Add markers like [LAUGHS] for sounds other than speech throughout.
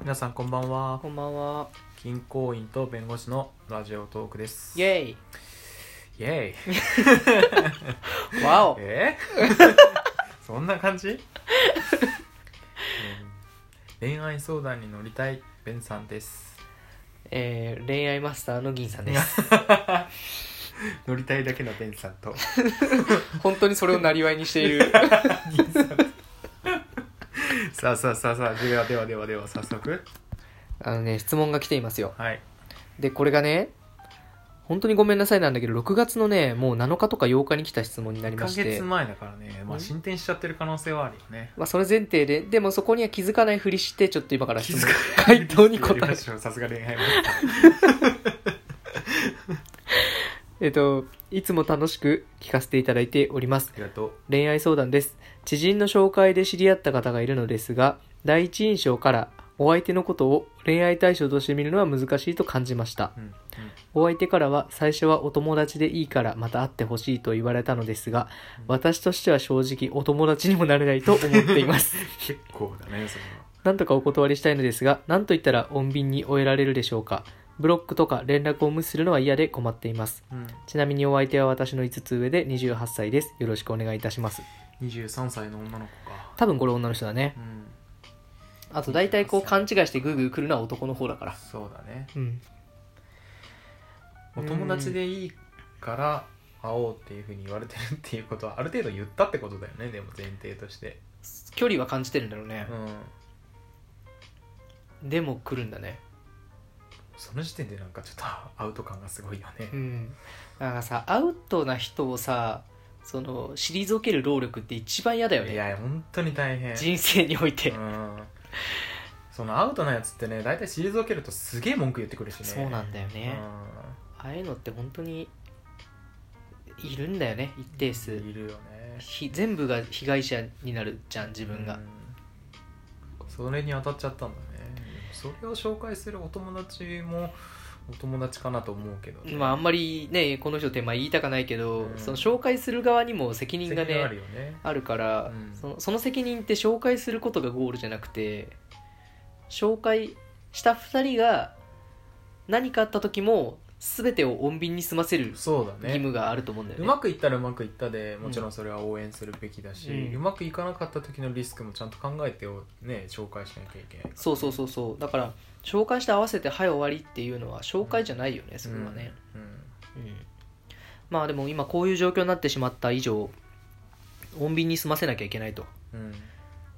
皆さんこんばんは。こんばんは。銀行員と弁護士のラジオトークです。イェイ。イエイ。[LAUGHS] わお。え？[LAUGHS] そんな感じ、うん。恋愛相談に乗りたいベンさんです。えー、恋愛マスターの銀さんです。[LAUGHS] 乗りたいだけのベンさんと。本当にそれをなりわいにしている。さあさあさあさあではではではでは早速。あのね、質問が来ていますよ。はい。で、これがね、本当にごめんなさいなんだけど、6月のね、もう7日とか8日に来た質問になり1まして。ヶ月、前だからね、まあ、うん。進展しちゃってる可能性はあるよね。まあ、それ前提で、でもそこには気づかないふりして、ちょっと今から質問回答に答えやりましょう。さすが恋愛マスター [LAUGHS] えっと、いつも楽しく聞かせていただいております。ありがとう。恋愛相談です。知人の紹介で知り合った方がいるのですが第一印象からお相手のことを恋愛対象として見るのは難しいと感じました。うんうん。お相手からは最初はお友達でいいからまた会ってほしいと言われたのですが私としては正直お友達にもなれないと思っています。[LAUGHS] 結構だねそれは。なんとかお断りしたいのですが何と言ったら穏便に終えられるでしょうかブロックとか連絡を無視するのは嫌で困っています。うん。ちなみにお相手は私の5つ上で28歳です。よろしくお願いいたします。23歳の女の子か。多分これ女の人だね。うん。あと大体こう勘違いしてグーグー来るのは男の方だから。そうだね。うん。お友達でいいから会おうっていうふうに言われてるっていうことはある程度言ったってことだよね。でも前提として。距離は感じてるんだろうね。う、ん。でも来るんだねその時点でなんかちょっとアウト感がすごいよね。うん。だからさアウトな人をさその退ける労力って一番嫌だよいねや本当に大変。人生において、うん。そのアウトなやつってね大体退けるとすげえ文句言ってくるしね。そうなんだよね、ああいうのって本当にいるんだよね一定うん数。いるよね。ひ全部が被害者になるじゃん自分が、うん。それに当たっちゃったんだねそれを紹介するお友達もお友達かなと思うけどね、まああんまりねこの人ってまあ言いたかないけど、うん。その紹介する側にも責任が責任あねるよね。あるから、うん。そのその責任って紹介することがゴールじゃなくて紹介した2人が何かあった時も全てを穏便に済ませるそうだね。義務があると思うんだよね。うまくいったらうまくいったでもちろんそれは応援するべきだし、ううんまくいかなかった時のリスクもちゃんと考えてをね紹介しなきゃいけないそうそうそうそう。だから紹介して合わせて「はい終わり」っていうのは紹介じゃないよねそれはね、うん。うん。まあでも今こういう状況になってしまった以上穏便に済ませなきゃいけないと。うん。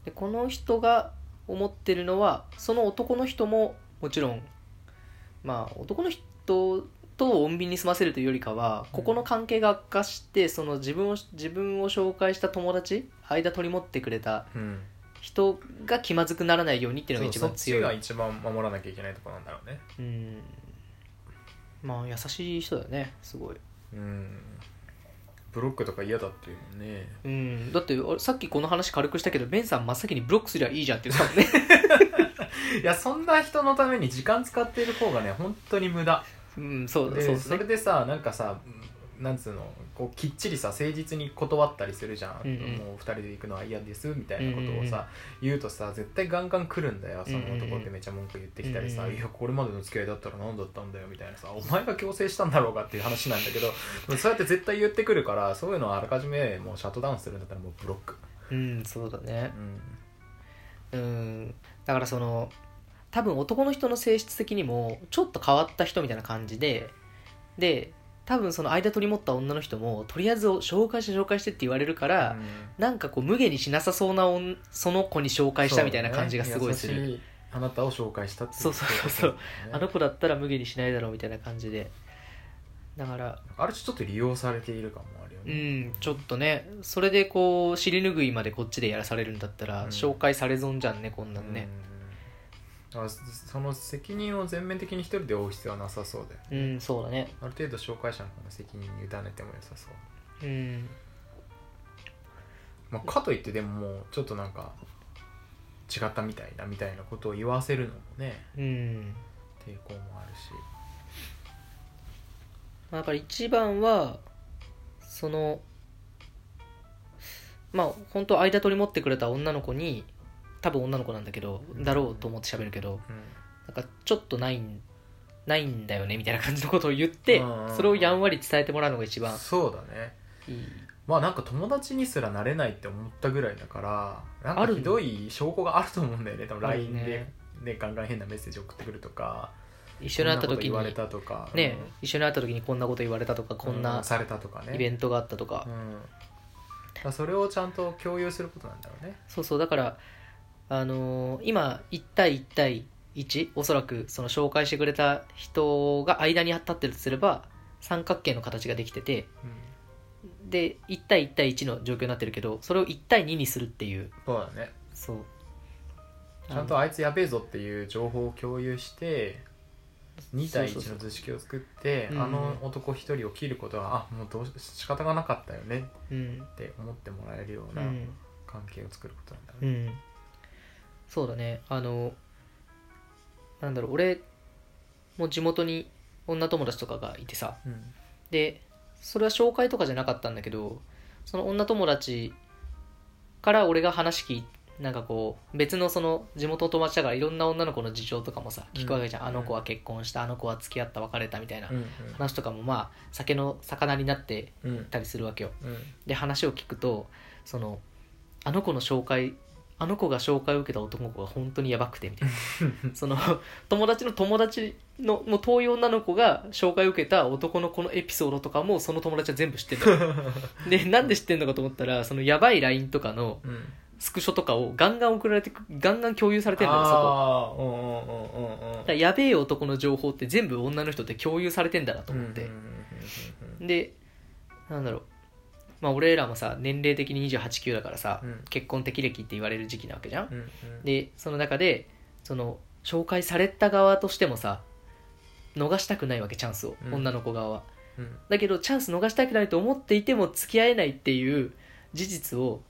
でこの人が思ってるのはその男の人ももちろんまあ男の人と穏便に済ませるというよりかはここの関係が悪化してその自分を自分を紹介した友達間取り持ってくれたうん。人が気まずくならないようにっていうのが一番そうそっち強いが一番守らなきゃいけないところなんだろうね。うん。まあ優しい人だよねすごい。うん。ブロックとか嫌だっていうもんね。うん。だってさっきこの話軽くしたけどベンさん真っ先にブロックすりゃいいじゃんって言ってたもんね。[LAUGHS] いやそんな人のために時間使っている方がね本当に無駄うんそうでそうですね。それでさなんかさうんなんつうのこうきっちりさ誠実に断ったりするじゃん、うんうん。もう二人で行くのは嫌ですみたいなことをさ、言うとさ絶対ガンガン来るんだよその男ってめっちゃ文句言ってきたりさ、うんうんいやこれまでの付き合いだったら何だったんだよみたいなさお前が強制したんだろうかっていう話なんだけど [LAUGHS] でもそうやって絶対言ってくるからそういうのはあらかじめもうシャットダウンするんだったらもうブロック、うんそうだね。うん。うん。だからその多分男の人の性質的にもちょっと変わった人みたいな感じでで多分その間取り持った女の人もとりあえず紹介して紹介してって言われるから、なんかこう無下にしなさそうな女その子に紹介したみたいな感じがすごいする、ね。あなたを紹介したっていうそうそうそう。あの子だったら無下にしないだろうみたいな感じで。だからある種ちょっと利用されている感もあるようね、んちょっとね。それでこう尻拭いまでこっちでやらされるんだったら、うん。紹介され損じゃんねこんなんね。うん、あその責任を全面的に一人で負う必要はなさそうだようん、そうだね。ある程度紹介者の方の責任に委ねても良さそう、うん。まあ、かといってでももうちょっとなんか違ったみたいなみたいなことを言わせるのもねうん。抵抗もあるし。だから一番はそのまあ本当間取り持ってくれた女の子に多分女の子なんだけどだろうと思って喋るけどなんかちょっとないんないんだよねみたいな感じのことを言ってうんそれをやんわり伝えてもらうのが一番そうだね。いい。まあなんか友達にすらなれないって思ったぐらいだからなんあるかひどい証拠があると思うんだよね。多分 LINE でね。ねガンガン変なメッセージ送ってくるとか一緒に会った時こんなこと言われにたとか。ね一緒に会った時にこんなこと言われたとかこんうなされたとかね。イベントがあったとか。うん、それをちゃんと共有することなんだろうね。そうそうだからあのー今1対1対1おそらくその紹介してくれた人が間に立ってるとすれば三角形の形ができててで1対1対1の状況になってるけどそれを1対2にするっていう。そうだね。そう。ちゃんとあいつやべえぞっていう情報を共有して2対1そうそうそう。の図式を作ってうん。あの男一人を切ることはあもうどうし仕方がなかったよねうん。って思ってもらえるよううなん。関係を作ることなんだろうね。うんそうだね。あのなんだろう。俺も地元に女友達とかがいてさ。うん。でそれは紹介とかじゃなかったんだけどその女友達から俺が話聞いなんかこう別のその地元の友達だからいろんな女の子の事情とかもさ聞くわけじゃん、うん。あの子は結婚したあの子は付き合った別れたみたいなうん話とかもまあ酒の魚になってたりするわけよ。うん。で話を聞くとそのあの子の紹介あの子が紹介を受けた男の子が本当にやばくてみたいな。[LAUGHS] その友達の友達のもう遠い女の子が紹介を受けた男の子のエピソードとかもその友達は全部知ってるの。[LAUGHS] でなんで知ってんのかと思ったらそのやばい LINE とかのうん。スクショとかをガンガン送られてくガンガン共有されてるのよそこ。だやべえ男の情報って全部女の人って共有されてんだなと思って、でなんだろうまあ俺らもさ年齢的に289だからさ、うん。結婚適齢期って言われる時期なわけじゃん、うんうんでその中でその紹介された側としてもさ逃したくないわけチャンスを、うん。女の子側は。うん。だけどチャンス逃したくないと思っていても付き合えないっていう事実を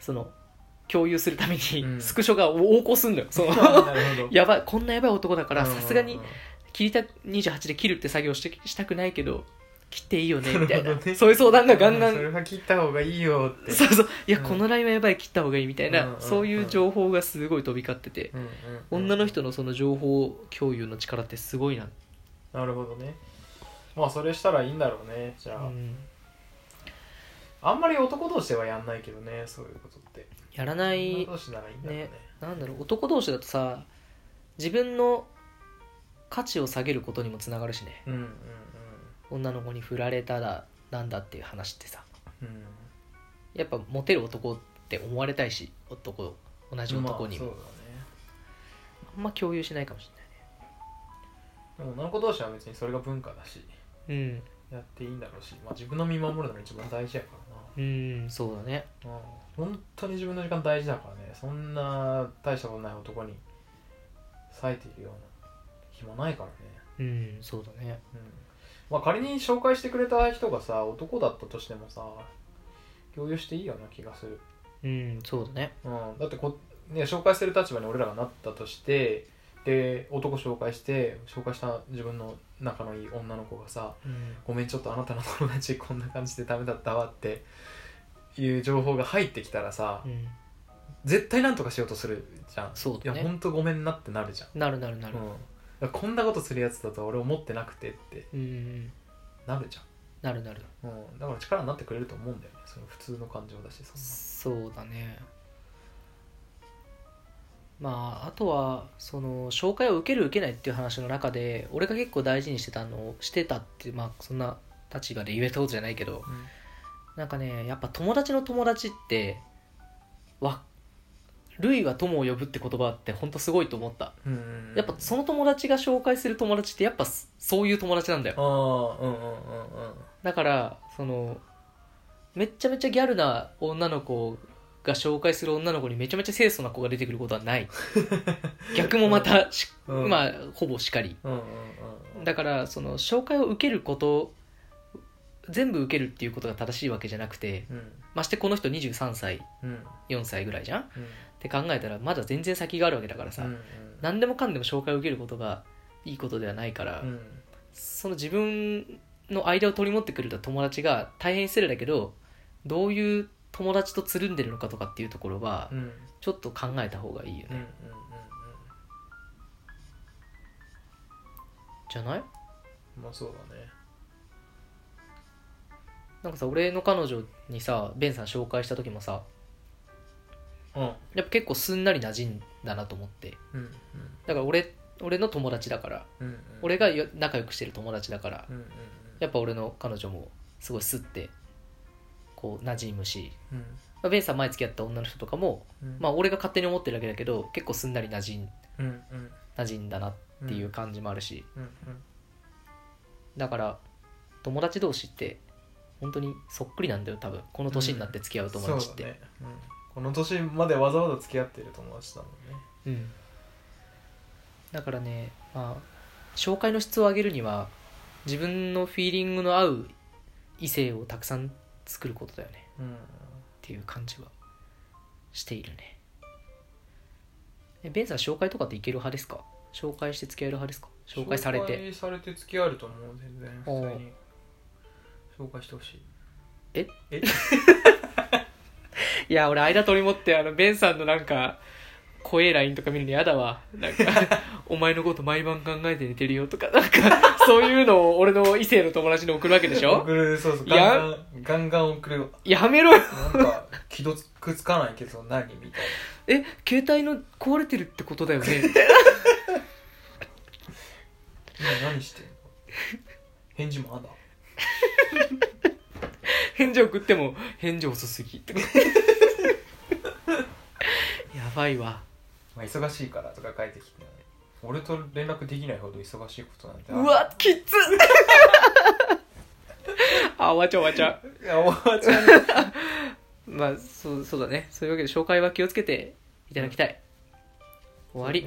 その共有するために、うん。スクショが横行すんのよ。その [LAUGHS] [LAUGHS] やばいこんなやばい男だからうんさすがに切りた28で切るって作業してしたくないけど切っていいよね [LAUGHS] みたいな。ねそういう相談がガンガン。それは切った方がいいよって。そうそう。いや、うん。このラインはやばい切った方がいいみたいな、うんうんそういう情報がすごい飛び交ってて、うんうんうん女の人のその情報共有の力ってすごいな、なるほどね。まあそれしたらいいんだろうねじゃあ、うん。あんまり男同士ではやんないけどねそういうことって。やらない女同士ならいいんだろうね。ね。なんだろう男同士だとさ自分の価値を下げることにもつながるしね。うんうん女の子に振られたらなんだっていう話ってさ。うん。うんやっぱモテる男って思われたいし男同じ男にも、まあそうあんま共有しないかもしだね。でも女の子同士は別にそれが文化だしれないやっていいんだろうし、まあ、自分の身守るのが一番大事やからな。うんうんそうだね。うん。本当に自分の時間大事だからね。そんな大したことない男に割いているような暇ないからね。うんそうだね。うんまあ仮に紹介してくれた人がさ男だったとしてもさ共有していいような気がする、うんそうだね。うん、だってこ、ね、紹介する立場に俺らがなったとしてで男紹介して紹介した自分の仲のいい女の子がさうん。ごめんちょっとあなたの友達こんな感じでダメだったわっていう情報が入ってきたらさうん。絶対なんとかしようとするじゃん。そうだね。いやほんとごめんなってなるじゃん、なるなるなる。うん、だからこんなことするやつだとは俺思ってなくてってなるじなるなる。ゃん、うん、だから力になってくれると思うんだよね。その普通の感情だしそんな。そうだね。まああとはその紹介を受ける受けないっていう話の中で俺が結構大事にしてたのしてたってまあそんな立場で言えたことじゃないけどなんかねやっぱ友達の友達ってわ類は友を呼ぶって言葉って本当すごいと思った。やっぱその友達が紹介する友達ってやっぱそそういう友達なんだよ。ああうんうんうんうん。だからそのめっちゃめちゃギャルな女の子が紹介する女の子にめちゃめちゃ清楚な子が出てくることはない。[LAUGHS] 逆もまたし、うん。まあほぼしかり。うんうんうんだからその紹介を受けること全部受けるっていうことが正しいわけじゃなくてうんましてこの人23歳うん4歳ぐらいじゃんっうんて考えたらまだ全然先があるわけだからさ、うん何でもかんでも紹介を受けることがいいことではないから、うん。その自分の間を取り持ってくれた友達が大変失礼だけどどういう友達とつるんでるのかとかっていうところはうん。ちょっと考えた方がいいよね、うんうんうんじゃない？うんまあそうだね。なんかさ俺の彼女にさベンさん紹介した時もさうんやっぱ結構すんなり馴染んだなと思って。うんだから俺俺の友達だから。うんうん。俺がよ仲良くしてる友達だから。うんうんやっぱ俺の彼女もすごいスッてこう馴染むし、うん。まあ、ベンさん前付き合った女の人とかもうん。まあ俺が勝手に思ってるだけだけど結構すんなり馴染んうんうん。馴染んだなっていう感じもあるし、うんだから友達同士って本当にそっくりなんだよ多分。この年になって付き合う友達って、そうだね。うんこの年までわざわざ付き合ってる友達だもんね。うん。だからねまあ紹介の質を上げるには自分のフィーリングの合う異性をたくさん作ることだよね。うん。っていう感じはしているね。えベンさん紹介とかっていける派ですか？紹介して付き合える派ですか？紹介されて。紹介されて付き合えると思う全然。普通に。紹介してほしい。え？え？[LAUGHS] いや俺間取り持ってあのベンさんのなんか怖え LINE とか見るの嫌だわ。なんか [LAUGHS] お前のこと毎晩考えて寝てるよとかなんかそういうのを俺の異性の友達に送るわけでしょ？送るそうそう。ガンガンガンガン送るよ。やめろよ。なんか既読つかないけど何みたいえ携帯の壊れてるってことだよね。な今何してんの？返事まだ？[LAUGHS] 返事送っても返事遅すぎばいわ。まあ、忙しいからとか書いてきて俺と連絡できないほど忙しいことなんてある。うわきっ。つ [LAUGHS] あ終わっちゃう終わっちゃういや終わっちゃう [LAUGHS] まあそうそうだね。そういうわけで紹介は気をつけていただきたい。終わり